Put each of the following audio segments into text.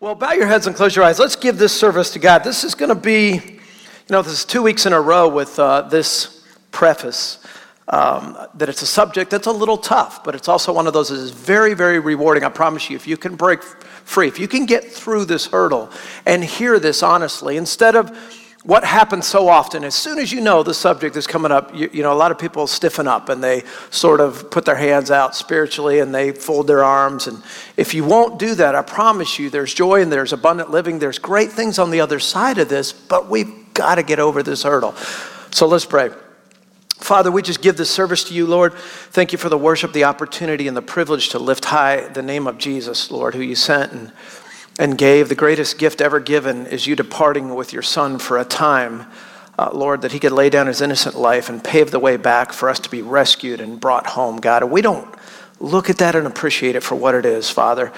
Well, bow your heads and close your eyes. Let's give this service to God. This is going to be, you know, this is two weeks in a row with uh, this preface um, that it's a subject that's a little tough, but it's also one of those that is very, very rewarding. I promise you, if you can break free, if you can get through this hurdle and hear this honestly, instead of what happens so often, as soon as you know the subject is coming up, you, you, know, a lot of people stiffen up and they sort of put their hands out spiritually and they fold their arms. And if you won't do that, I promise you, there's joy and there's abundant living. There's great things on the other side of this, but we've got to get over this hurdle. So let's pray. Father, we just give this service to you, Lord. Thank you for the worship, the opportunity, and the privilege to lift high the name of Jesus, Lord, who you sent and and gave. The greatest gift ever given is you departing with your son for a time, uh, Lord, that he could lay down his innocent life and pave the way back for us to be rescued and brought home, God. And we don't look at that and appreciate it for what it is, Father.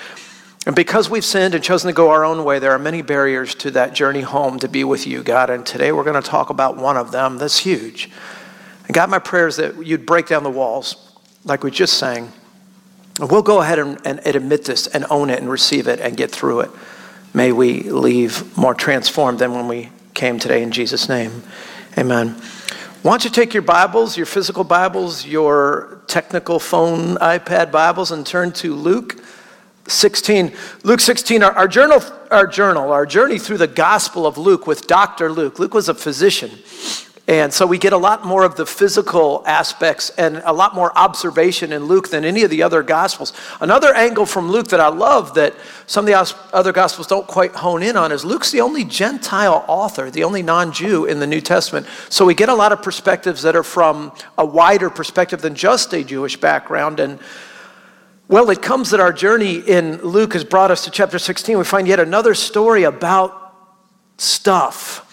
And because we've sinned and chosen to go our own way, there are many barriers to that journey home to be with you, God. And today we're going to talk about one of them that's huge. And God, my prayer is that you'd break down the walls, like we just sang We'll go ahead and, and, admit this and own it and receive it and get through it. May we leave more transformed than when we came today in Jesus' name. Amen. Why don't you take your Bibles, your physical Bibles, your technical phone, iPad Bibles, and turn to Luke 16. Luke 16, our, our, journal, our journal, our journey through the Gospel of Luke with Dr. Luke. Luke was a physician. And so we get a lot more of the physical aspects and a lot more observation in Luke than any of the other gospels. Another angle from Luke that I love that some of the other gospels don't quite hone in on is Luke's the only Gentile author, the only non Jew in the New Testament. So we get a lot of perspectives that are from a wider perspective than just a Jewish background. And well, it comes that our journey in Luke has brought us to chapter 16. We find yet another story about stuff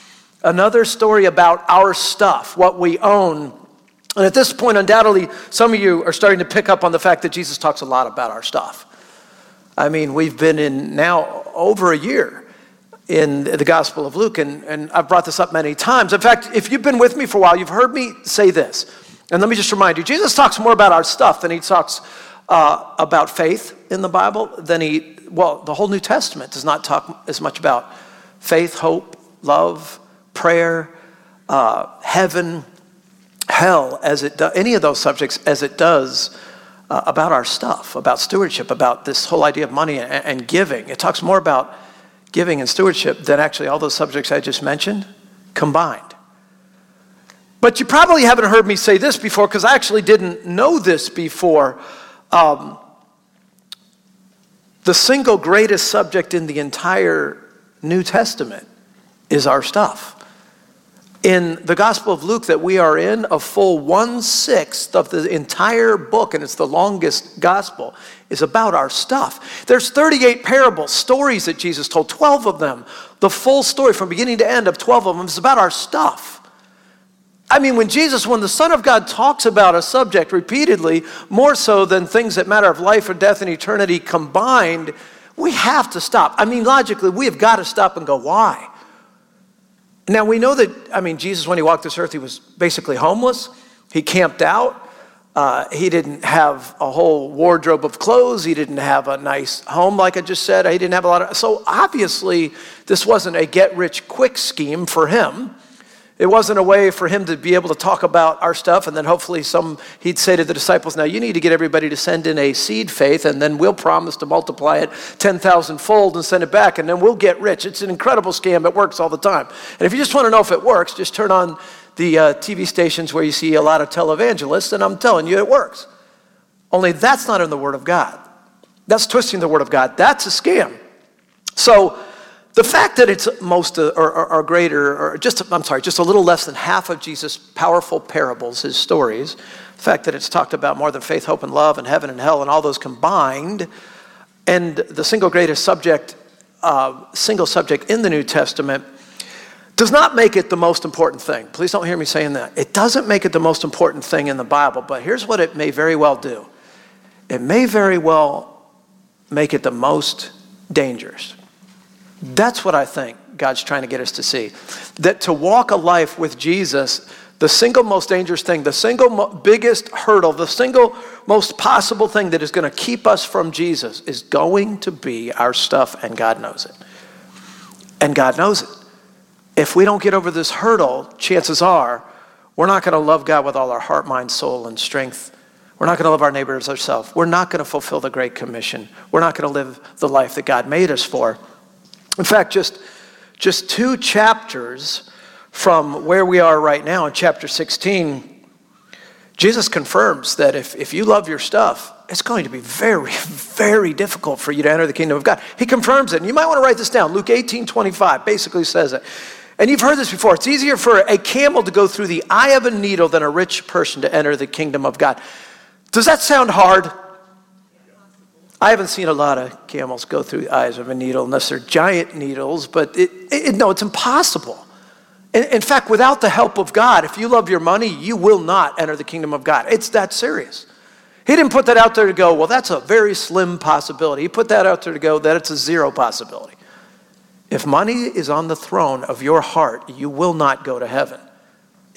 another story about our stuff, what we own. And at this point, undoubtedly, some of you are starting to pick up on the fact that Jesus talks a lot about our stuff. I mean, we've been in now over a year in the Gospel of Luke, and, and I've brought this up many times. In fact, if you've been with me for a while, you've heard me say this. And let me just remind you Jesus talks more about our stuff than he talks uh, about faith in the Bible, than he, well, the whole New Testament does not talk as much about faith, hope, love, prayer, uh, heaven, hell, as it does, any of those subjects as it does uh, about our stuff, about stewardship, about this whole idea of money and, and giving. It talks more about giving and stewardship than actually all those subjects I just mentioned combined. But you probably haven't heard me say this before because I actually didn't know this before. Um, the single greatest subject in the entire New Testament is our stuff in the Gospel of Luke that we are in, a full one sixth of the entire book, and it's the longest gospel, is about our stuff. There's 38 parables, stories that Jesus told, 12 of them. The full story from beginning to end of 12 of them is about our stuff. I mean, when Jesus, when the Son of God talks about a subject repeatedly, more so than things that matter of life or death and eternity combined, we have to stop. I mean, logically, we have got to stop and go, why? Now, we know that, I mean, Jesus, when he walked this earth, he was basically homeless. He camped out. Uh, he didn't have a whole wardrobe of clothes. He didn't have a nice home, like I just said. He didn't have a lot of. So, obviously, this wasn't a get rich quick scheme for him. It wasn't a way for him to be able to talk about our stuff, and then hopefully some he'd say to the disciples, "Now you need to get everybody to send in a seed faith, and then we'll promise to multiply it ten thousand fold and send it back, and then we'll get rich." It's an incredible scam. It works all the time. And if you just want to know if it works, just turn on the uh, TV stations where you see a lot of televangelists, and I'm telling you, it works. Only that's not in the Word of God. That's twisting the Word of God. That's a scam. So the fact that it's most uh, or, or, or, greater, or just, I'm sorry, just a little less than half of Jesus' powerful parables, his stories, the fact that it's talked about more than faith, hope, and love, and heaven and hell, and all those combined, and the single greatest subject, uh, single subject in the New Testament, does not make it the most important thing. Please don't hear me saying that. It doesn't make it the most important thing in the Bible, but here's what it may very well do it may very well make it the most dangerous. That's what I think God's trying to get us to see. That to walk a life with Jesus the single most dangerous thing, the single mo- biggest hurdle, the single most possible thing that is going to keep us from Jesus is going to be our stuff, and God knows it. And God knows it. If we don't get over this hurdle, chances are we're not going to love God with all our heart, mind, soul, and strength. We're not going to love our neighbors as ourselves. We're not going to fulfill the Great Commission. We're not going to live the life that God made us for. In fact, just, just two chapters from where we are right now in chapter 16, Jesus confirms that if, if you love your stuff, it's going to be very, very difficult for you to enter the kingdom of God. He confirms it. And you might want to write this down. Luke 18 25 basically says it. And you've heard this before. It's easier for a camel to go through the eye of a needle than a rich person to enter the kingdom of God. Does that sound hard? I haven't seen a lot of camels go through the eyes of a needle unless they're giant needles, but it, it, no, it's impossible. In, in fact, without the help of God, if you love your money, you will not enter the kingdom of God. It's that serious. He didn't put that out there to go, well, that's a very slim possibility. He put that out there to go, that it's a zero possibility. If money is on the throne of your heart, you will not go to heaven.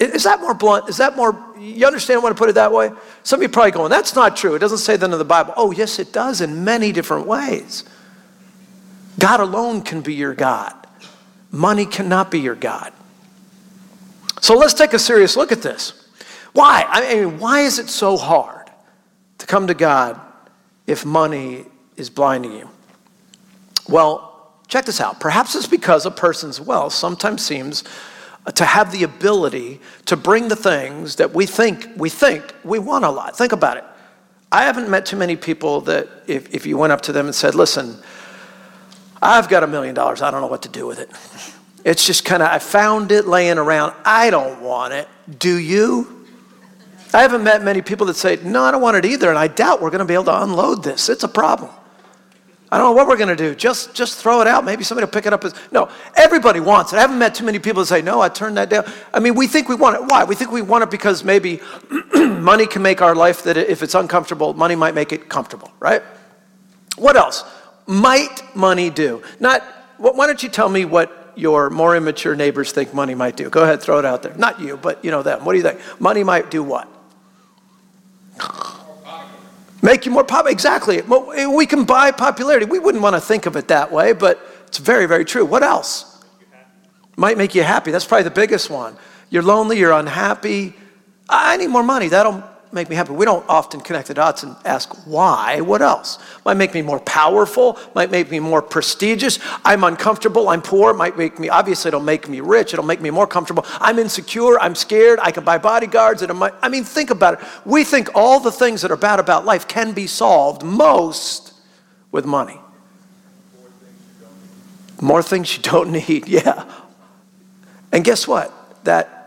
Is that more blunt? Is that more, you understand when I put it that way? Some of you probably going, that's not true. It doesn't say that in the Bible. Oh, yes, it does in many different ways. God alone can be your God, money cannot be your God. So let's take a serious look at this. Why? I mean, why is it so hard to come to God if money is blinding you? Well, check this out. Perhaps it's because a person's wealth sometimes seems to have the ability to bring the things that we think we think we want a lot. Think about it. I haven't met too many people that if, if you went up to them and said, listen, I've got a million dollars, I don't know what to do with it. It's just kind of, I found it laying around. I don't want it. Do you? I haven't met many people that say, no, I don't want it either, and I doubt we're going to be able to unload this. It's a problem. I don't know what we're going to do. Just, just throw it out. Maybe somebody will pick it up. No, everybody wants it. I haven't met too many people that say, no, I turned that down. I mean, we think we want it. Why? We think we want it because maybe money can make our life that if it's uncomfortable, money might make it comfortable, right? What else? Might money do? Not, why don't you tell me what your more immature neighbors think money might do? Go ahead, throw it out there. Not you, but you know them. What do you think? Money might do what? Make you more popular. Exactly. We can buy popularity. We wouldn't want to think of it that way, but it's very, very true. What else? Might make you happy. That's probably the biggest one. You're lonely, you're unhappy. I need more money. That'll make me happy. We don't often connect the dots and ask why. What else? Might make me more powerful, might make me more prestigious. I'm uncomfortable, I'm poor, might make me, obviously, it'll make me rich, it'll make me more comfortable. I'm insecure, I'm scared, I can buy bodyguards. And I mean, think about it. We think all the things that are bad about life can be solved most with money. More things you don't need, yeah. And guess what? That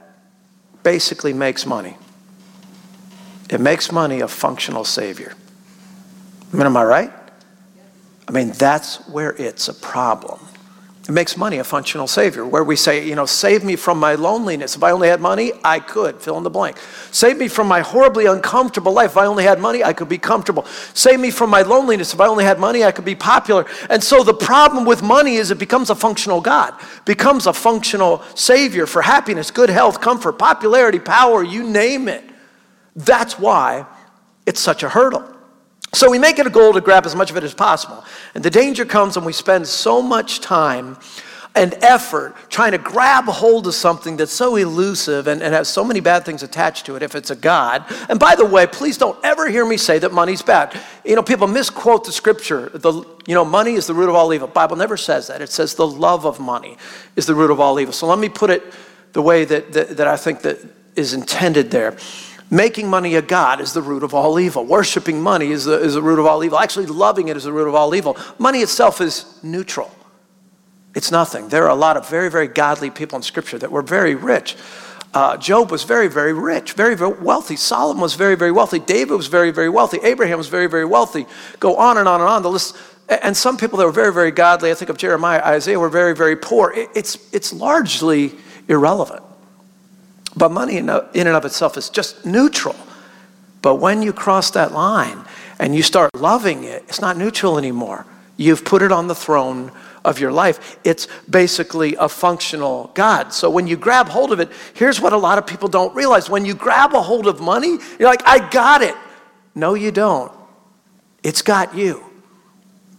basically makes money. It makes money a functional savior. I mean, am I right? I mean, that's where it's a problem. It makes money a functional savior, where we say, you know, save me from my loneliness. If I only had money, I could, fill in the blank. Save me from my horribly uncomfortable life. If I only had money, I could be comfortable. Save me from my loneliness. If I only had money, I could be popular. And so the problem with money is it becomes a functional God, becomes a functional savior for happiness, good health, comfort, popularity, power, you name it. That's why it's such a hurdle. So we make it a goal to grab as much of it as possible. And the danger comes when we spend so much time and effort trying to grab hold of something that's so elusive and, and, has so many bad things attached to it if it's a God. And by the way, please don't ever hear me say that money's bad. You know, people misquote the scripture. The, you know, money is the root of all evil. Bible never says that. It says the love of money is the root of all evil. So let me put it the way that, that, that I think that is intended there. Making money a God is the root of all evil. Worshipping money is the, is the root of all evil. Actually, loving it is the root of all evil. Money itself is neutral, it's nothing. There are a lot of very, very godly people in Scripture that were very rich. Uh, Job was very, very rich, very, very wealthy. Solomon was very, very wealthy. David was very, very wealthy. Abraham was very, very wealthy. Go on and on and on. The list, and some people that were very, very godly, I think of Jeremiah, Isaiah, were very, very poor. It's, it's largely irrelevant. But money in and of itself is just neutral. But when you cross that line and you start loving it, it's not neutral anymore. You've put it on the throne of your life. It's basically a functional God. So when you grab hold of it, here's what a lot of people don't realize. When you grab a hold of money, you're like, I got it. No, you don't. It's got you.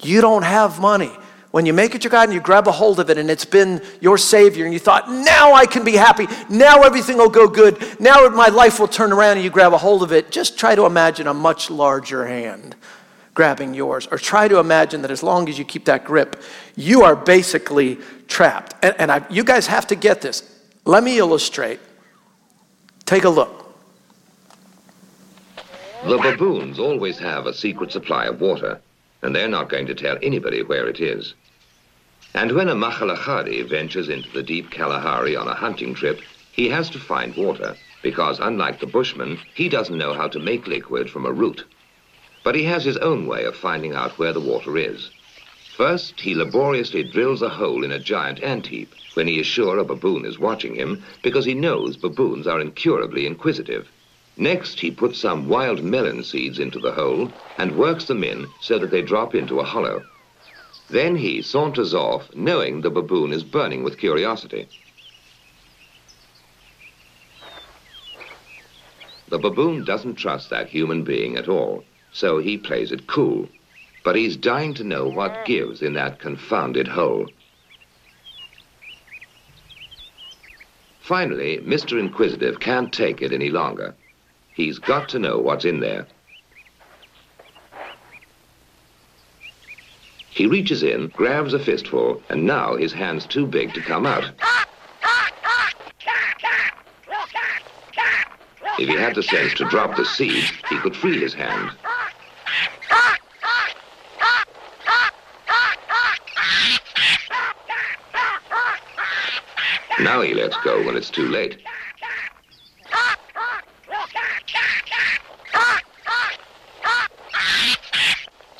You don't have money. When you make it your God and you grab a hold of it and it's been your Savior and you thought, now I can be happy, now everything will go good, now my life will turn around and you grab a hold of it, just try to imagine a much larger hand grabbing yours. Or try to imagine that as long as you keep that grip, you are basically trapped. And, and I, you guys have to get this. Let me illustrate. Take a look. The baboons always have a secret supply of water, and they're not going to tell anybody where it is. And when a Machalachari ventures into the deep Kalahari on a hunting trip, he has to find water, because unlike the bushman, he doesn't know how to make liquid from a root. But he has his own way of finding out where the water is. First, he laboriously drills a hole in a giant ant heap when he is sure a baboon is watching him, because he knows baboons are incurably inquisitive. Next, he puts some wild melon seeds into the hole and works them in so that they drop into a hollow. Then he saunters off, knowing the baboon is burning with curiosity. The baboon doesn't trust that human being at all, so he plays it cool. But he's dying to know what gives in that confounded hole. Finally, Mr. Inquisitive can't take it any longer. He's got to know what's in there. He reaches in, grabs a fistful, and now his hand's too big to come out. If he had the sense to drop the seed, he could free his hand. Now he lets go when it's too late.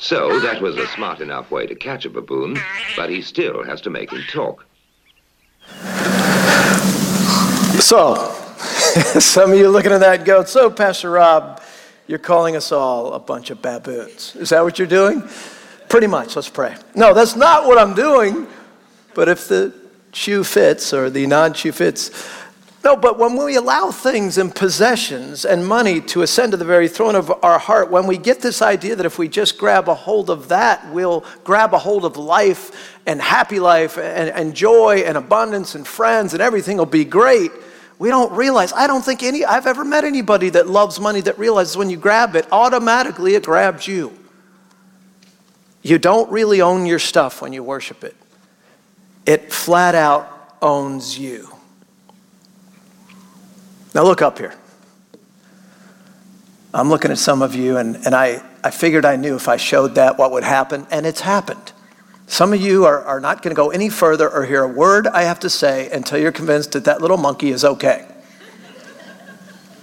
So that was a smart enough way to catch a baboon, but he still has to make him talk. So, some of you looking at that go, so Pastor Rob, you're calling us all a bunch of baboons. Is that what you're doing? Pretty much. Let's pray. No, that's not what I'm doing. But if the shoe fits or the non shoe fits, no, but when we allow things and possessions and money to ascend to the very throne of our heart, when we get this idea that if we just grab a hold of that, we'll grab a hold of life and happy life and, and joy and abundance and friends and everything will be great, we don't realize. I don't think any, I've ever met anybody that loves money that realizes when you grab it, automatically it grabs you. You don't really own your stuff when you worship it, it flat out owns you. Now look up here. I'm looking at some of you, and, and I, I figured I knew if I showed that what would happen, and it's happened. Some of you are, are not going to go any further or hear a word I have to say until you're convinced that that little monkey is okay.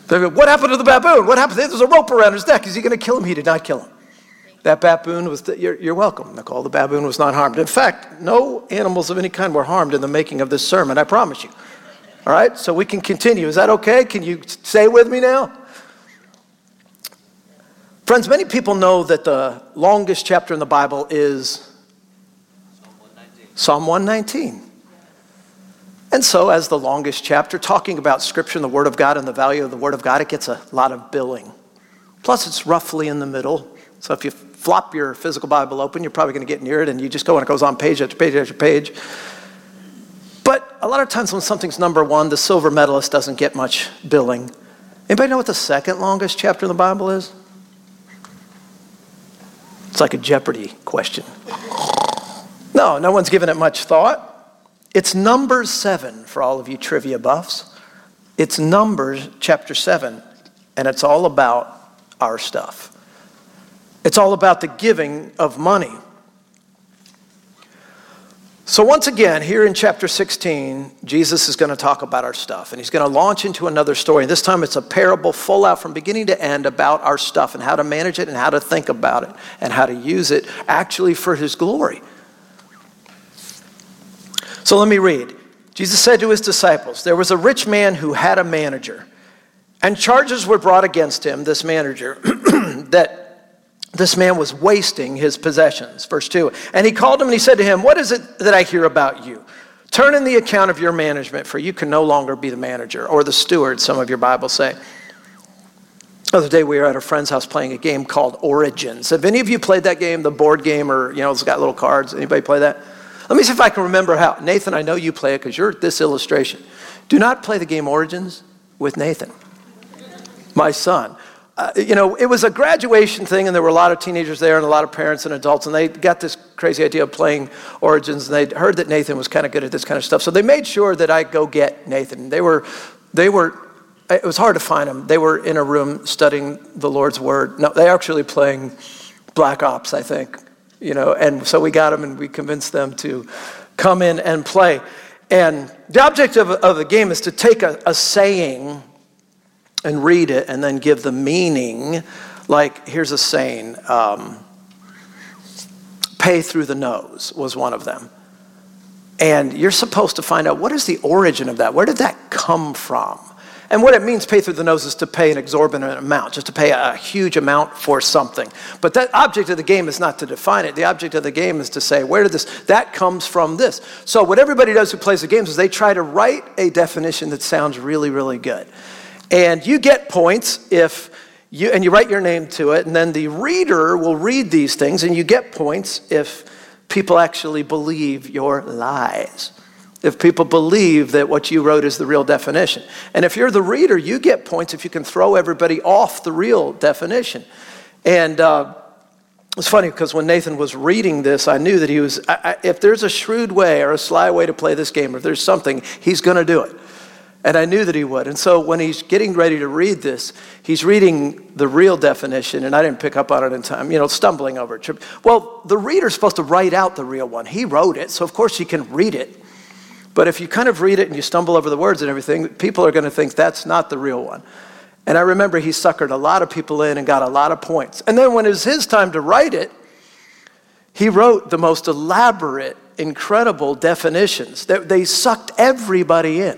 What happened to the baboon? What happened? There's a rope around his neck. Is he going to kill him? He did not kill him. That baboon was, the, you're, you're welcome, Nicole. The baboon was not harmed. In fact, no animals of any kind were harmed in the making of this sermon, I promise you. All right, so we can continue. Is that okay? Can you stay with me now? Friends, many people know that the longest chapter in the Bible is Psalm 119. And so, as the longest chapter, talking about Scripture and the Word of God and the value of the Word of God, it gets a lot of billing. Plus, it's roughly in the middle. So, if you flop your physical Bible open, you're probably going to get near it, and you just go and it goes on page after page after page. But a lot of times when something's number one, the silver medalist doesn't get much billing. Anybody know what the second longest chapter in the Bible is? It's like a Jeopardy question. No, no one's given it much thought. It's Numbers 7 for all of you trivia buffs. It's Numbers chapter 7, and it's all about our stuff. It's all about the giving of money. So, once again, here in chapter 16, Jesus is going to talk about our stuff, and he's going to launch into another story. And this time it's a parable full out from beginning to end about our stuff and how to manage it and how to think about it and how to use it actually for his glory. So, let me read. Jesus said to his disciples, There was a rich man who had a manager, and charges were brought against him, this manager, that this man was wasting his possessions. Verse 2. And he called him and he said to him, What is it that I hear about you? Turn in the account of your management, for you can no longer be the manager or the steward, some of your Bibles say. The other day we were at a friend's house playing a game called Origins. Have any of you played that game, the board game, or you know, it's got little cards? Anybody play that? Let me see if I can remember how. Nathan, I know you play it because you're this illustration. Do not play the game Origins with Nathan, my son uh, you know, it was a graduation thing, and there were a lot of teenagers there and a lot of parents and adults, and they got this crazy idea of playing Origins, and they heard that Nathan was kind of good at this kind of stuff. So they made sure that I go get Nathan. They were, they were, it was hard to find them. They were in a room studying the Lord's Word. No, they actually playing Black Ops, I think, you know, and so we got them and we convinced them to come in and play. And the object of, of the game is to take a, a saying and read it and then give the meaning. Like, here's a saying um, pay through the nose was one of them. And you're supposed to find out what is the origin of that? Where did that come from? And what it means, pay through the nose, is to pay an exorbitant amount, just to pay a huge amount for something. But that object of the game is not to define it. The object of the game is to say, where did this, that comes from this. So what everybody does who plays the games is they try to write a definition that sounds really, really good. And you get points if you, and you write your name to it, and then the reader will read these things, and you get points if people actually believe your lies. If people believe that what you wrote is the real definition. And if you're the reader, you get points if you can throw everybody off the real definition. And uh, it's funny because when Nathan was reading this, I knew that he was, I, I, if there's a shrewd way or a sly way to play this game, or if there's something, he's going to do it. And I knew that he would. And so when he's getting ready to read this, he's reading the real definition, and I didn't pick up on it in time, you know, stumbling over it. Well, the reader's supposed to write out the real one. He wrote it, so of course he can read it. But if you kind of read it and you stumble over the words and everything, people are going to think that's not the real one. And I remember he suckered a lot of people in and got a lot of points. And then when it was his time to write it, he wrote the most elaborate, incredible definitions. They sucked everybody in.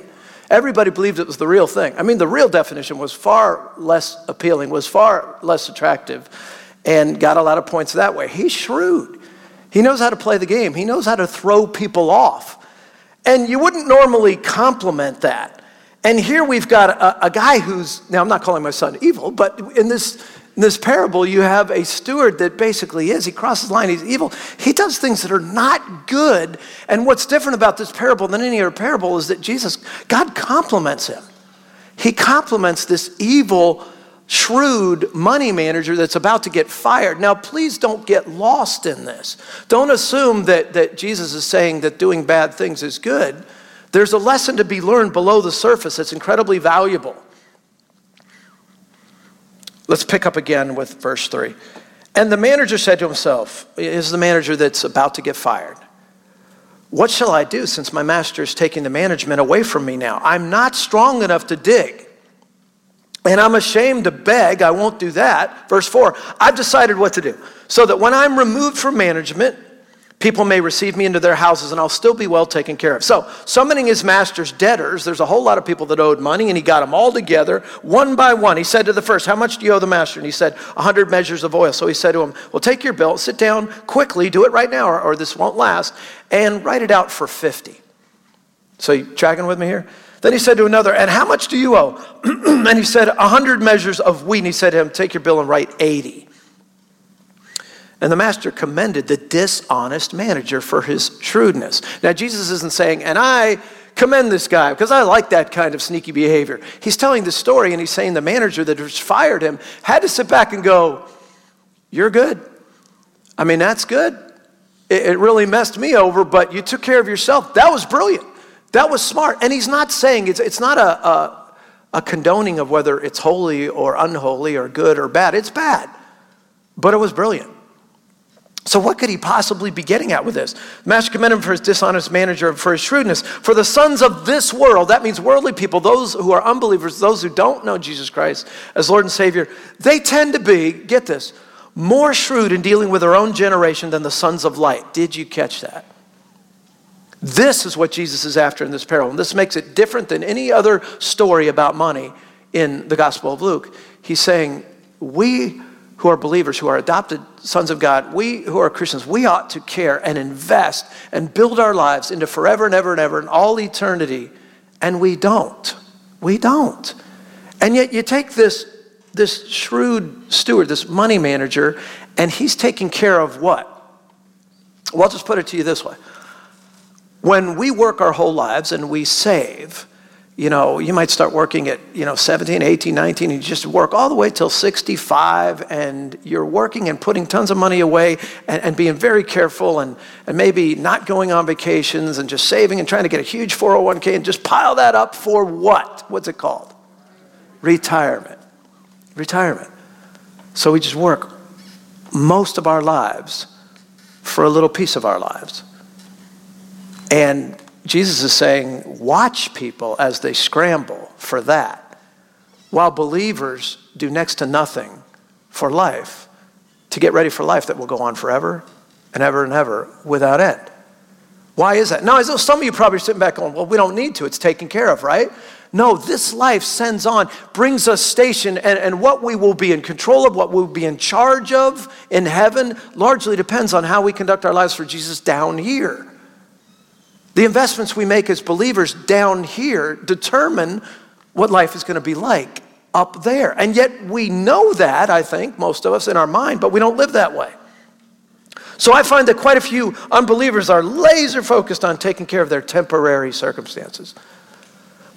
Everybody believed it was the real thing. I mean, the real definition was far less appealing, was far less attractive, and got a lot of points that way. He's shrewd. He knows how to play the game, he knows how to throw people off. And you wouldn't normally compliment that. And here we've got a, a guy who's, now I'm not calling my son evil, but in this in this parable, you have a steward that basically is. He crosses the line, he's evil. He does things that are not good. And what's different about this parable than any other parable is that Jesus, God compliments him. He compliments this evil, shrewd money manager that's about to get fired. Now, please don't get lost in this. Don't assume that, that Jesus is saying that doing bad things is good. There's a lesson to be learned below the surface that's incredibly valuable. Let's pick up again with verse 3. And the manager said to himself, is the manager that's about to get fired. What shall I do since my master is taking the management away from me now? I'm not strong enough to dig. And I'm ashamed to beg. I won't do that. Verse 4 I've decided what to do. So that when I'm removed from management, People may receive me into their houses and I'll still be well taken care of. So, summoning his master's debtors, there's a whole lot of people that owed money, and he got them all together one by one. He said to the first, How much do you owe the master? And he said, A hundred measures of oil. So he said to him, Well, take your bill, sit down quickly, do it right now, or, or this won't last, and write it out for 50. So, you tracking with me here? Then he said to another, And how much do you owe? and he said, A hundred measures of wheat. And he said to him, Take your bill and write 80. And the master commended the dishonest manager for his shrewdness. Now, Jesus isn't saying, and I commend this guy because I like that kind of sneaky behavior. He's telling the story and he's saying the manager that fired him had to sit back and go, You're good. I mean, that's good. It, really messed me over, but you took care of yourself. That was brilliant. That was smart. And he's not saying, it's, it's not a, a, a condoning of whether it's holy or unholy or good or bad. It's bad, but it was brilliant. So, what could he possibly be getting at with this? Master commended him for his dishonest manager, for his shrewdness. For the sons of this world, that means worldly people, those who are unbelievers, those who don't know Jesus Christ as Lord and Savior, they tend to be, get this, more shrewd in dealing with their own generation than the sons of light. Did you catch that? This is what Jesus is after in this parable. And this makes it different than any other story about money in the Gospel of Luke. He's saying, We who are believers, who are adopted sons of God, we who are Christians, we ought to care and invest and build our lives into forever and ever and ever and all eternity. And we don't. We don't. And yet you take this, this shrewd steward, this money manager, and he's taking care of what? Well, I'll just put it to you this way. When we work our whole lives and we save, you know, you might start working at, you know, 17, 18, 19, and you just work all the way till 65, and you're working and putting tons of money away and, and being very careful and, and maybe not going on vacations and just saving and trying to get a huge 401k and just pile that up for what? What's it called? Retirement. Retirement. So we just work most of our lives for a little piece of our lives. And Jesus is saying, watch people as they scramble for that, while believers do next to nothing for life to get ready for life that will go on forever and ever and ever without end. Why is that? Now, some of you probably are sitting back going, well, we don't need to, it's taken care of, right? No, this life sends on, brings us station, and, and what we will be in control of, what we'll be in charge of in heaven, largely depends on how we conduct our lives for Jesus down here. The investments we make as believers down here determine what life is going to be like up there. And yet we know that, I think, most of us in our mind, but we don't live that way. So I find that quite a few unbelievers are laser focused on taking care of their temporary circumstances.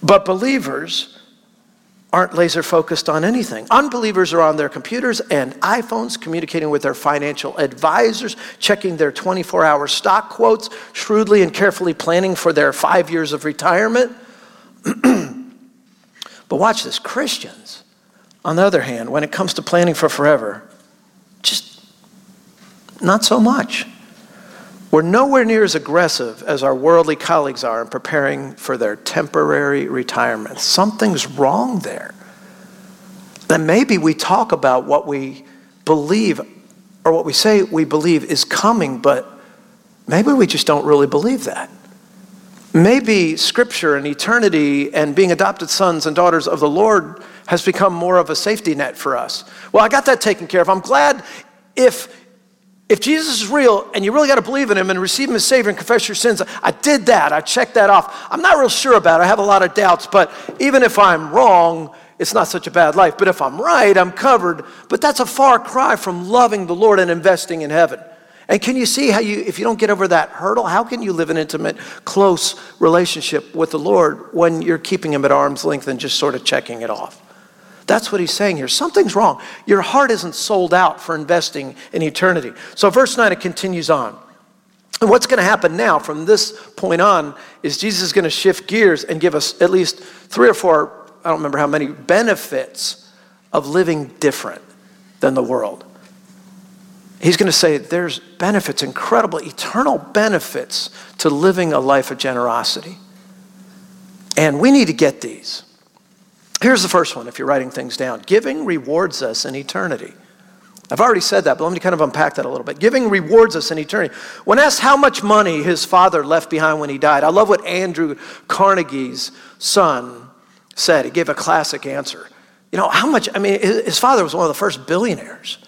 But believers aren't laser focused on anything. Unbelievers are on their computers and iPhones, communicating with their financial advisors, checking their 24 hour stock quotes, shrewdly and carefully planning for their five years of retirement. but watch this Christians, on the other hand, when it comes to planning for forever, just not so much. We're nowhere near as aggressive as our worldly colleagues are in preparing for their temporary retirement. Something's wrong there. Then maybe we talk about what we believe or what we say we believe is coming, but maybe we just don't really believe that. Maybe scripture and eternity and being adopted sons and daughters of the Lord has become more of a safety net for us. Well, I got that taken care of. I'm glad if if Jesus is real and you really got to believe in him and receive him as Savior and confess your sins, I did that. I checked that off. I'm not real sure about it. I have a lot of doubts, but even if I'm wrong, it's not such a bad life. But if I'm right, I'm covered. But that's a far cry from loving the Lord and investing in heaven. And can you see how you, if you don't get over that hurdle, how can you live an intimate, close relationship with the Lord when you're keeping him at arm's length and just sort of checking it off? That's what he's saying here. Something's wrong. Your heart isn't sold out for investing in eternity. So, verse 9, it continues on. And what's going to happen now from this point on is Jesus is going to shift gears and give us at least three or four, I don't remember how many, benefits of living different than the world. He's going to say there's benefits, incredible, eternal benefits to living a life of generosity. And we need to get these. Here's the first one if you're writing things down giving rewards us in eternity. I've already said that, but let me kind of unpack that a little bit. Giving rewards us in eternity. When asked how much money his father left behind when he died, I love what Andrew Carnegie's son said. He gave a classic answer. You know, how much, I mean, his father was one of the first billionaires.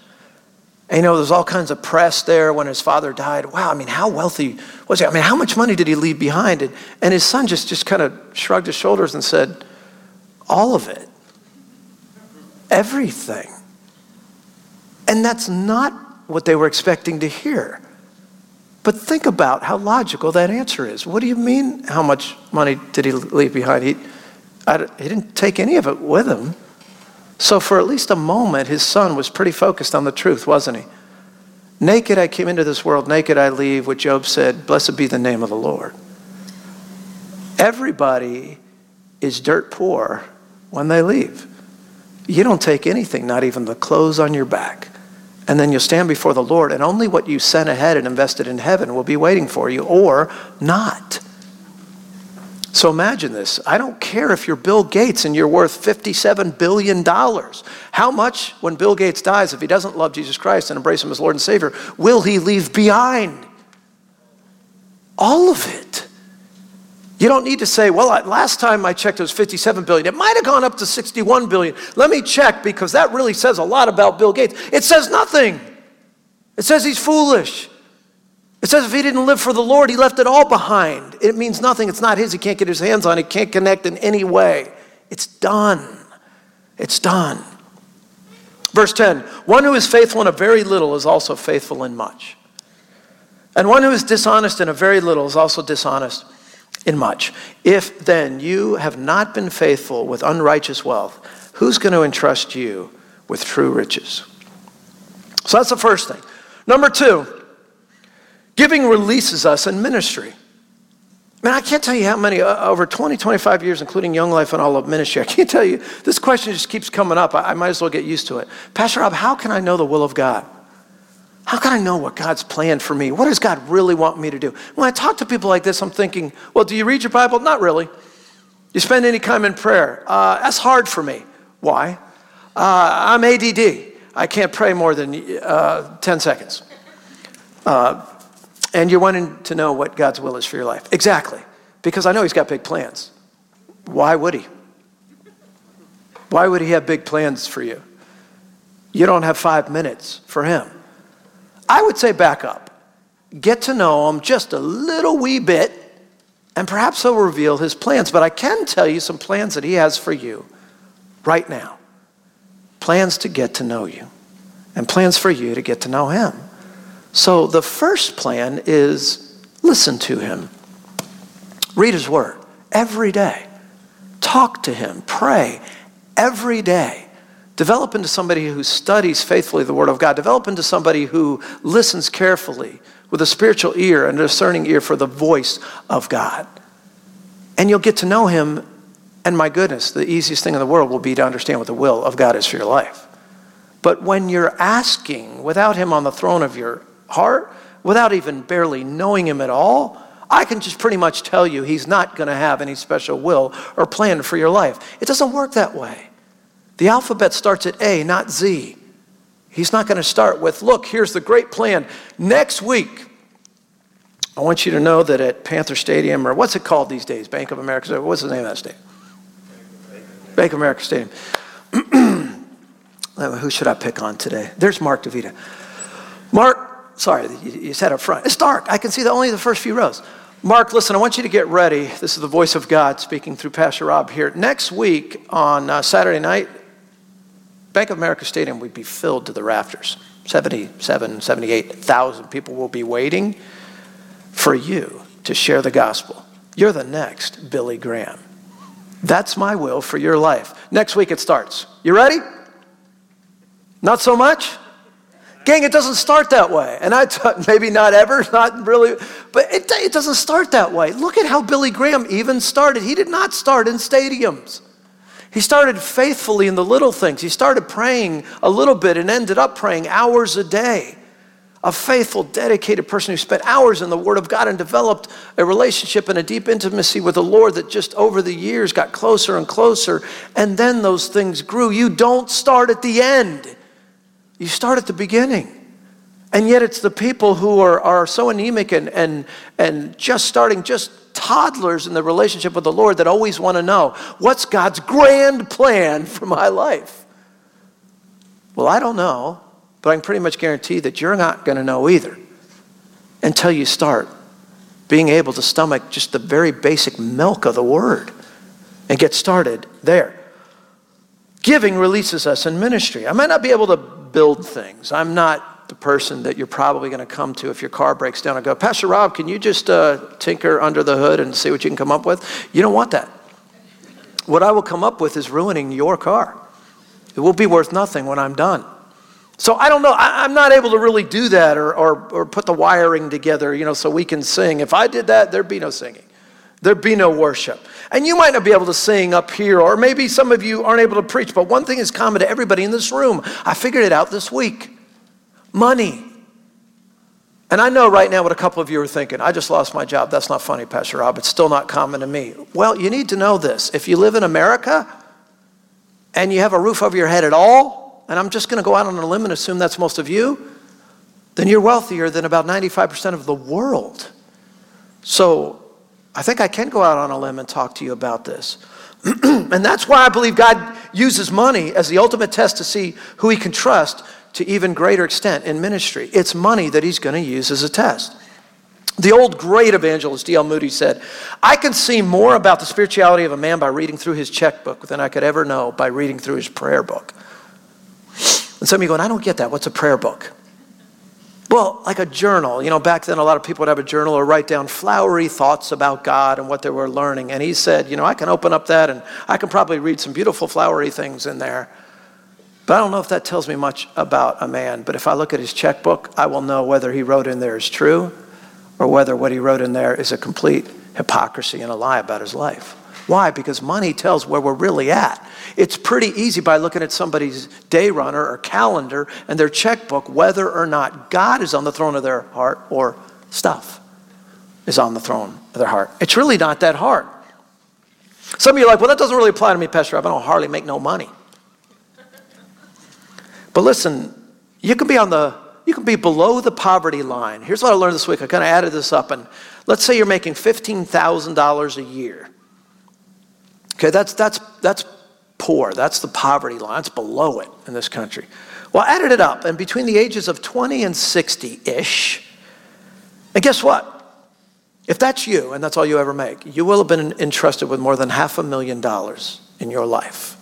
And you know, there's all kinds of press there when his father died. Wow, I mean, how wealthy was he? I mean, how much money did he leave behind? And, and his son just, just kind of shrugged his shoulders and said, all of it. Everything. And that's not what they were expecting to hear. But think about how logical that answer is. What do you mean, how much money did he leave behind? He, I, he didn't take any of it with him. So, for at least a moment, his son was pretty focused on the truth, wasn't he? Naked I came into this world, naked I leave, what Job said, blessed be the name of the Lord. Everybody is dirt poor when they leave. You don't take anything, not even the clothes on your back. And then you'll stand before the Lord, and only what you sent ahead and invested in heaven will be waiting for you, or not. So imagine this. I don't care if you're Bill Gates and you're worth $57 billion. How much, when Bill Gates dies, if he doesn't love Jesus Christ and embrace him as Lord and Savior, will he leave behind? All of it. You don't need to say, well, last time I checked it was 57 billion. It might have gone up to 61 billion. Let me check because that really says a lot about Bill Gates. It says nothing. It says he's foolish. It says if he didn't live for the Lord, he left it all behind. It means nothing. It's not his. He can't get his hands on it. He can't connect in any way. It's done. It's done. Verse 10 One who is faithful in a very little is also faithful in much. And one who is dishonest in a very little is also dishonest in much. If then you have not been faithful with unrighteous wealth, who's going to entrust you with true riches? So that's the first thing. Number two, giving releases us in ministry. Man, I can't tell you how many, uh, over 20, 25 years, including Young Life and all of ministry, I can't tell you, this question just keeps coming up. I, I might as well get used to it. Pastor Rob, how can I know the will of God? How can I know what God's planned for me? What does God really want me to do? When I talk to people like this, I'm thinking, well, do you read your Bible? Not really. You spend any time in prayer? Uh, that's hard for me. Why? Uh, I'm ADD. I can't pray more than uh, 10 seconds. Uh, and you're wanting to know what God's will is for your life. Exactly. Because I know He's got big plans. Why would He? Why would He have big plans for you? You don't have five minutes for Him. I would say back up. Get to know Him just a little wee bit, and perhaps He'll reveal His plans. But I can tell you some plans that He has for you right now plans to get to know you, and plans for you to get to know Him. So the first plan is listen to him, read his word every day, talk to him, pray every day. Develop into somebody who studies faithfully the Word of God. Develop into somebody who listens carefully with a spiritual ear and a discerning ear for the voice of God. And you'll get to know Him. And my goodness, the easiest thing in the world will be to understand what the will of God is for your life. But when you're asking without Him on the throne of your heart without even barely knowing him at all, I can just pretty much tell you he's not going to have any special will or plan for your life. It doesn't work that way. The alphabet starts at A, not Z. He's not going to start with, look, here's the great plan. Next week, I want you to know that at Panther Stadium, or what's it called these days? Bank of America. What's the name of that stadium? Bank of America Stadium. Who should I pick on today? There's Mark DeVita. Mark, Sorry, you sat up front. It's dark. I can see the, only the first few rows. Mark, listen, I want you to get ready. This is the voice of God speaking through Pastor Rob here. Next week on uh, Saturday night, Bank of America Stadium would be filled to the rafters. 77, 78,000 people will be waiting for you to share the gospel. You're the next Billy Graham. That's my will for your life. Next week it starts. You ready? Not so much? Gang, it doesn't start that way. And I thought maybe not ever, not really, but it, it doesn't start that way. Look at how Billy Graham even started. He did not start in stadiums. He started faithfully in the little things. He started praying a little bit and ended up praying hours a day. A faithful, dedicated person who spent hours in the Word of God and developed a relationship and a deep intimacy with the Lord that just over the years got closer and closer. And then those things grew. You don't start at the end. You start at the beginning. And yet it's the people who are, are so anemic and, and, and just starting, just toddlers in the relationship with the Lord that always want to know what's God's grand plan for my life? Well, I don't know, but I can pretty much guarantee that you're not going to know either until you start being able to stomach just the very basic milk of the Word and get started there. Giving releases us in ministry. I might not be able to build things. I'm not the person that you're probably going to come to if your car breaks down and go, Pastor Rob, can you just uh, tinker under the hood and see what you can come up with? You don't want that. What I will come up with is ruining your car. It will be worth nothing when I'm done. So I don't know. I, am not able to really do that or, or, or put the wiring together, you know, so we can sing. If I did that, there'd be no singing. There'd be no worship. And you might not be able to sing up here, or maybe some of you aren't able to preach, but one thing is common to everybody in this room. I figured it out this week money. And I know right now what a couple of you are thinking. I just lost my job. That's not funny, Pastor Rob. It's still not common to me. Well, you need to know this. If you live in America and you have a roof over your head at all, and I'm just going to go out on a limb and assume that's most of you, then you're wealthier than about 95% of the world. So I think I can go out on a limb and talk to you about this. and that's why I believe God uses money as the ultimate test to see who he can trust to even greater extent in ministry. It's money that he's going to use as a test. The old great evangelist D.L. Moody said, I can see more about the spirituality of a man by reading through his checkbook than I could ever know by reading through his prayer book. And some of you going, I don't get that. What's a prayer book? Well, like a journal. You know, back then a lot of people would have a journal or write down flowery thoughts about God and what they were learning. And he said, you know, I can open up that and I can probably read some beautiful flowery things in there. But I don't know if that tells me much about a man. But if I look at his checkbook, I will know whether he wrote in there is true or whether what he wrote in there is a complete hypocrisy and a lie about his life. Why? Because money tells where we're really at. It's pretty easy by looking at somebody's day runner or calendar and their checkbook whether or not God is on the throne of their heart or stuff is on the throne of their heart. It's really not that hard. Some of you are like, well, that doesn't really apply to me, Pastor. I don't hardly make no money. But listen, you can be on the you can be below the poverty line. Here's what I learned this week. I kind of added this up and let's say you're making $15,000 a year. Okay, that's, that's, that's poor. That's the poverty line. That's below it in this country. Well, I added it up, and between the ages of 20 and 60 ish, and guess what? If that's you, and that's all you ever make, you will have been entrusted with more than half a million dollars in your life.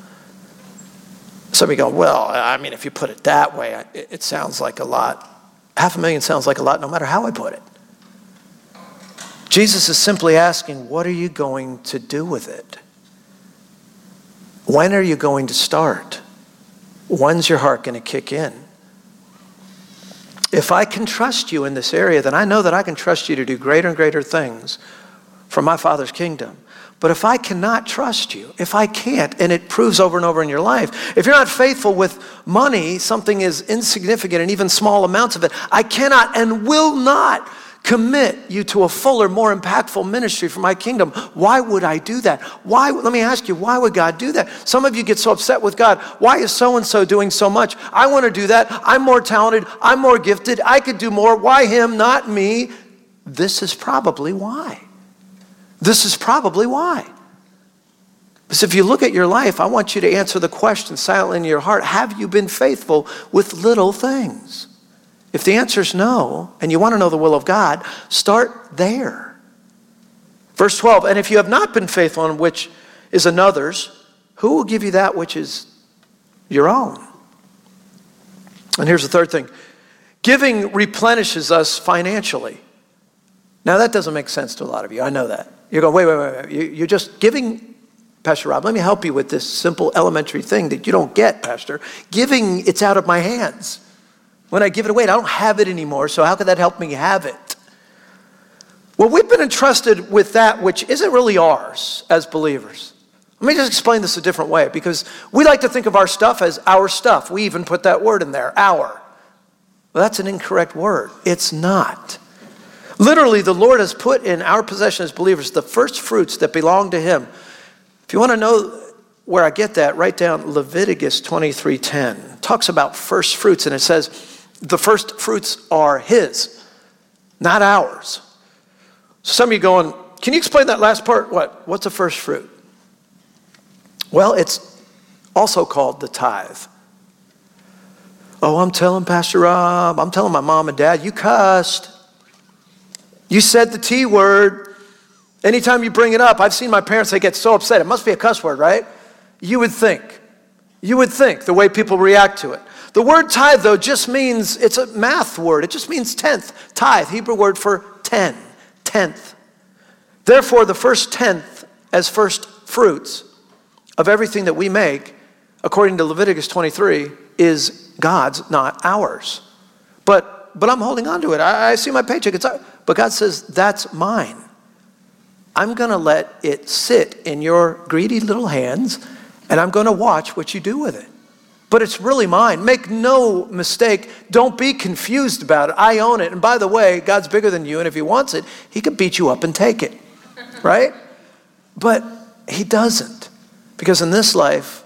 Some of you go, well, I mean, if you put it that way, it sounds like a lot. Half a million sounds like a lot no matter how I put it. Jesus is simply asking, what are you going to do with it? When are you going to start? When's your heart going to kick in? If I can trust you in this area, then I know that I can trust you to do greater and greater things for my Father's kingdom. But if I cannot trust you, if I can't, and it proves over and over in your life, if you're not faithful with money, something is insignificant and even small amounts of it, I cannot and will not commit you to a fuller, more impactful ministry for my kingdom. Why would I do that? Why, let me ask you, why would God do that? Some of you get so upset with God. Why is so and so doing so much? I want to do that. I'm more talented. I'm more gifted. I could do more. Why him, not me? This is probably why. This is probably why. Because if you look at your life, I want you to answer the question silently in your heart Have you been faithful with little things? If the answer is no, and you want to know the will of God, start there. Verse 12, and if you have not been faithful in which is another's, who will give you that which is your own? And here's the third thing giving replenishes us financially. Now, that doesn't make sense to a lot of you. I know that. Going, wait, wait, wait, wait. You're just giving, Pastor Rob, let me help you with this simple elementary thing that you don't get, Pastor. Giving, it's out of my hands. When I give it away, I don't have it anymore, so how could that help me have it? Well, we've been entrusted with that which isn't really ours as believers. Let me just explain this a different way because we like to think of our stuff as our stuff. We even put that word in there, our. Well, that's an incorrect word. It's not. Literally, the Lord has put in our possession as believers the first fruits that belong to Him. If you want to know where I get that, write down Leviticus 23:10. Talks about first fruits, and it says, the first fruits are His, not ours. Some of you going, can you explain that last part? What? What's a first fruit? Well, it's also called the tithe. Oh, I'm telling Pastor Rob, I'm telling my mom and dad, you cussed. You said the T word. Anytime you bring it up, I've seen my parents, they get so upset. It must be a cuss word, right? You would think. You would think the way people react to it. The word tithe, though, just means, it's a math word. It just means tenth. Tithe, Hebrew word for ten, tenth. Therefore, the first tenth as first fruits of everything that we make, according to Leviticus 23, is God's, not ours. But, but I'm holding on to it. I, I see my paycheck. It's, but God says, that's mine. I'm going to let it sit in your greedy little hands, and I'm going to watch what you do with it but it's really mine. Make no mistake. Don't be confused about it. I own it. And by the way, God's bigger than you, and if He wants it, He can beat you up and take it, right? But He doesn't. Because in this life,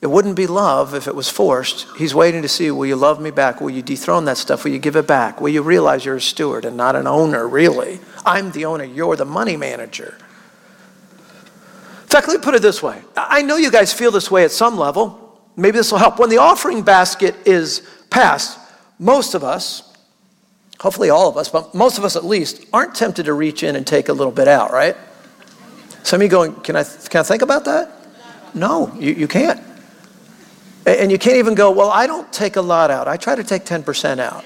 It wouldn't be love if it was forced. He's waiting to see will you love me back? Will you dethrone that stuff? Will you give it back? Will you realize you're a steward and not an owner, really? I'm the owner, you're the money manager. In fact, let me put it this way I know you guys feel this way at some level. Maybe this will help. When the offering basket is passed, most of us, hopefully all of us, but most of us at least, aren't tempted to reach in and take a little bit out, right? Some of you going, can I, can I think about that? No, you, you can't. And you can't even go, well, I don't take a lot out. I try to take 10% out.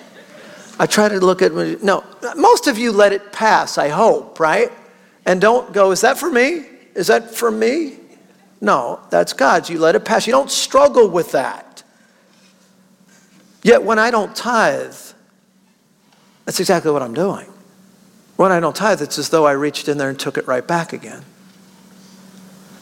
I try to look at, no, most of you let it pass, I hope, right? And don't go, is that for me? Is that for me? No, that's God's. You let it pass. You don't struggle with that. Yet when I don't tithe, that's exactly what I'm doing. When I don't tithe, it's as though I reached in there and took it right back again.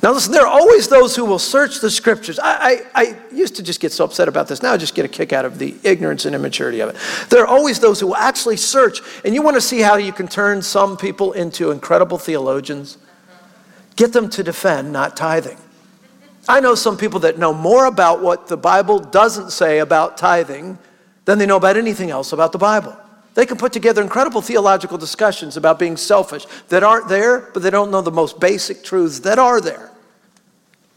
Now, listen, there are always those who will search the scriptures. I, I, I, used to just get so upset about this. Now I just get a kick out of the ignorance and immaturity of it. There are always those who will actually search, and you want to see how you can turn some people into incredible theologians? Get them to defend not tithing. I know some people that know more about what the Bible doesn't say about tithing than they know about anything else about the Bible. They can put together incredible theological discussions about being selfish that aren't there, but they don't know the most basic truths that are there,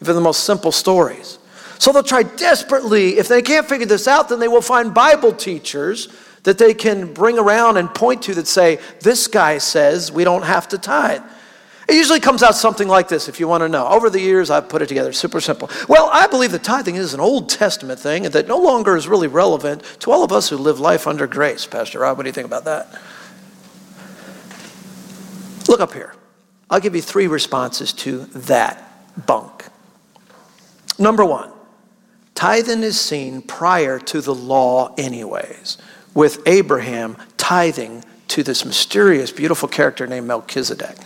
even the most simple stories. So they'll try desperately. If they can't figure this out, then they will find Bible teachers that they can bring around and point to that say, This guy says we don't have to tithe. It usually comes out something like this, if you want to know. Over the years, I've put it together super simple. Well, I believe that tithing is an Old Testament thing and that no longer is really relevant to all of us who live life under grace. Pastor Rob, what do you think about that? Look up here. I'll give you three responses to that bunk. Number one, tithing is seen prior to the law, anyways, with Abraham tithing to this mysterious, beautiful character named Melchizedek.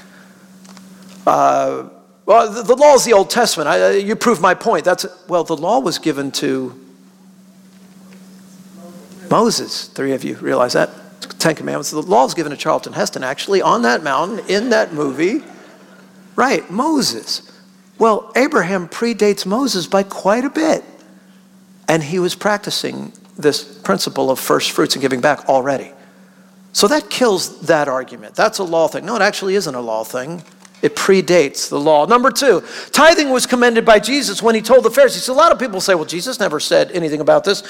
Uh, well, the, the, law is the Old Testament. I, uh, you prove my point. That's well, the law was given to Moses. Three of you realize that? Ten Commandments. The law was given to Charlton Heston, actually, on that mountain in that movie. Right, Moses. Well, Abraham predates Moses by quite a bit. And he was practicing this principle of first fruits and giving back already. So that kills that argument. That's a law thing. No, it actually isn't a law thing. It predates the law. Number two, tithing was commended by Jesus when he told the Pharisees. A lot of people say, well, Jesus never said anything about this.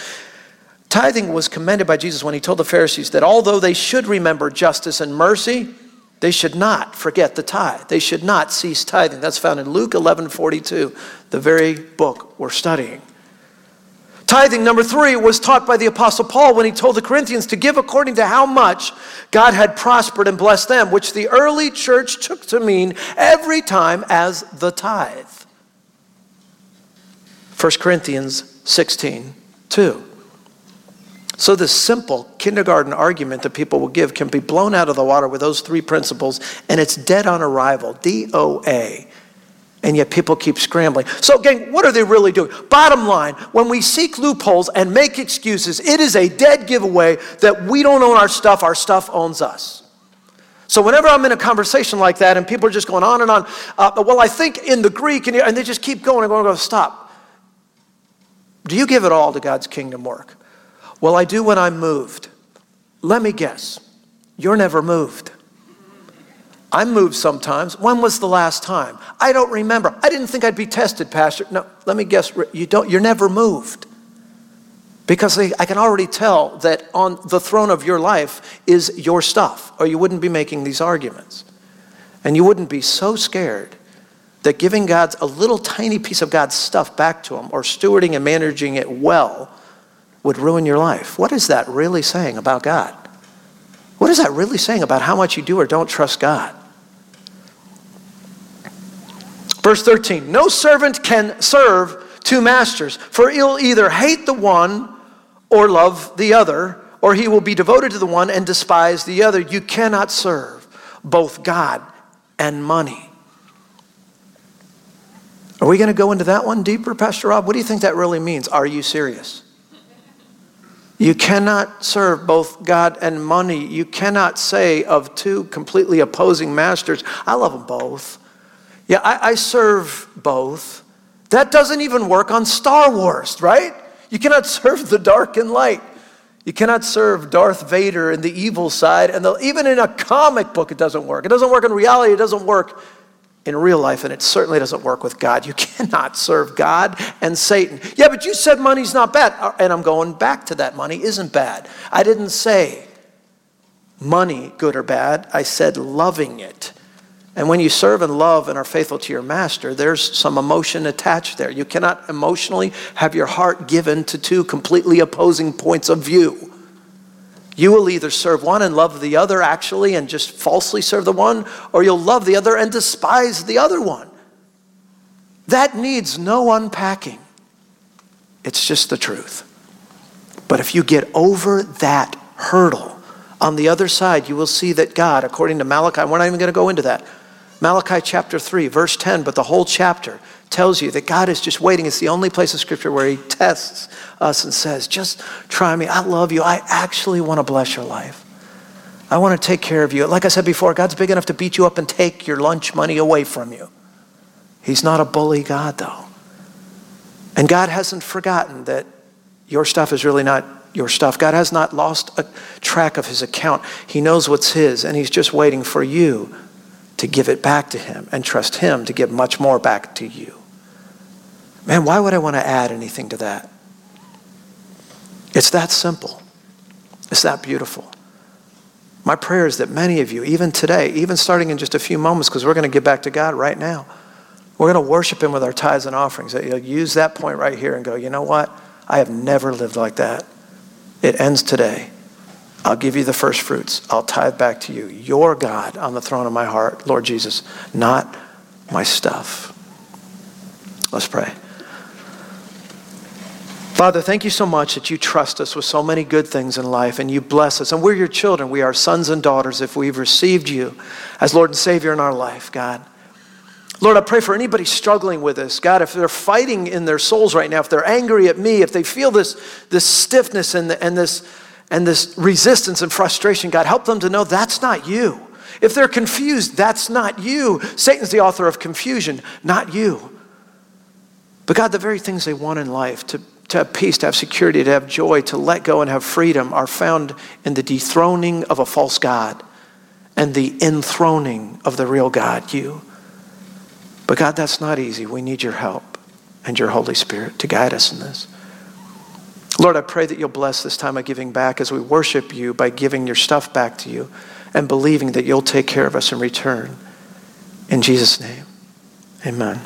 Tithing was commended by Jesus when he told the Pharisees that although they should remember justice and mercy, they should not forget the tithe. They should not cease tithing. That's found in Luke 11 42, the very book we're studying. Tithing, number three, was taught by the Apostle Paul when he told the Corinthians to give according to how much God had prospered and blessed them, which the early church took to mean every time as the tithe. 1 Corinthians 16, 2. So, this simple kindergarten argument that people will give can be blown out of the water with those three principles, and it's dead on arrival. DOA and yet people keep scrambling. So, gang, what are they really doing? Bottom line, when we seek loopholes and make excuses, it is a dead giveaway that we don't own our stuff, our stuff owns us. So, whenever I'm in a conversation like that and people are just going on and on, uh, well, I think in the Greek, and, and they just keep going and going, and going, stop. Do you give it all to God's kingdom work? Well, I do when I'm moved. Let me guess, you're never moved. I'm moved sometimes. When was the last time? I don't remember. I didn't think I'd be tested, Pastor. No, let me guess. You don't, you're never moved. Because I can already tell that on the throne of your life is your stuff, or you wouldn't be making these arguments. And you wouldn't be so scared that giving God's a little tiny piece of God's stuff back to Him or stewarding and managing it well would ruin your life. What is that really saying about God? What is that really saying about how much you do or don't trust God? Verse 13 No servant can serve two masters, for he'll either hate the one or love the other, or he will be devoted to the one and despise the other. You cannot serve both God and money. Are we going to go into that one deeper, Pastor Rob? What do you think that really means? Are you serious? You cannot serve both God and money. You cannot say of two completely opposing masters, I love them both. Yeah, I, I serve both. That doesn't even work on Star Wars, right? You cannot serve the dark and light. You cannot serve Darth Vader and the evil side. And the, even in a comic book, it doesn't work. It doesn't work in reality. It doesn't work in real life. And it certainly doesn't work with God. You cannot serve God and Satan. Yeah, but you said money's not bad. Uh, and I'm going back to that. Money isn't bad. I didn't say money, good or bad. I said loving it. And when you serve and love and are faithful to your master, there's some emotion attached there. You cannot emotionally have your heart given to two completely opposing points of view. You will either serve one and love the other, actually, and just falsely serve the one, or you'll love the other and despise the other one. That needs no unpacking. It's just the truth. But if you get over that hurdle, on the other side, you will see that God, according to Malachi, we're not even going to go into that, Malachi chapter 3, verse 10, but the whole chapter tells you that God is just waiting. It's the only place in Scripture where He tests us and says, Just try me. I love you. I actually want to bless your life. I want to take care of you. Like I said before, God's big enough to beat you up and take your lunch money away from you. He's not a bully God, though. And God hasn't forgotten that your stuff is really not your stuff. God has not lost a track of His account. He knows what's His, and He's just waiting for you to give it back to Him and trust Him to give much more back to you. Man, why would I want to add anything to that? It's that simple. It's that beautiful. My prayer is that many of you, even today, even starting in just a few moments, because we're going to get back to God right now, we're going to worship Him with our tithes and offerings. That you'll use that point right here and go, you know what? I have never lived like that. It ends today. I'll give you the first fruits. I'll tithe back to you. Your God on the throne of my heart, Lord Jesus, not my stuff. Let's pray. Father, thank you so much that you trust us with so many good things in life and you bless us. And we're your children. We are sons and daughters if we've received you as Lord and Savior in our life, God. Lord, I pray for anybody struggling with this. God, if they're fighting in their souls right now, if they're angry at me, if they feel this, this stiffness and, and this and this resistance and frustration, God, help them to know that's not you. If they're confused, that's not you. Satan's the author of confusion, not you. But God, the very things they want in life, to, to have peace, to have security, to have joy, to let go and have freedom, are found in the dethroning of a false God and the enthroning of the real God, you. But God, that's not easy. We need your help and your Holy Spirit to guide us in this. Lord, I pray that you'll bless this time of giving back as we worship you by giving your stuff back to you and believing that you'll take care of us in return. In Jesus' name, amen.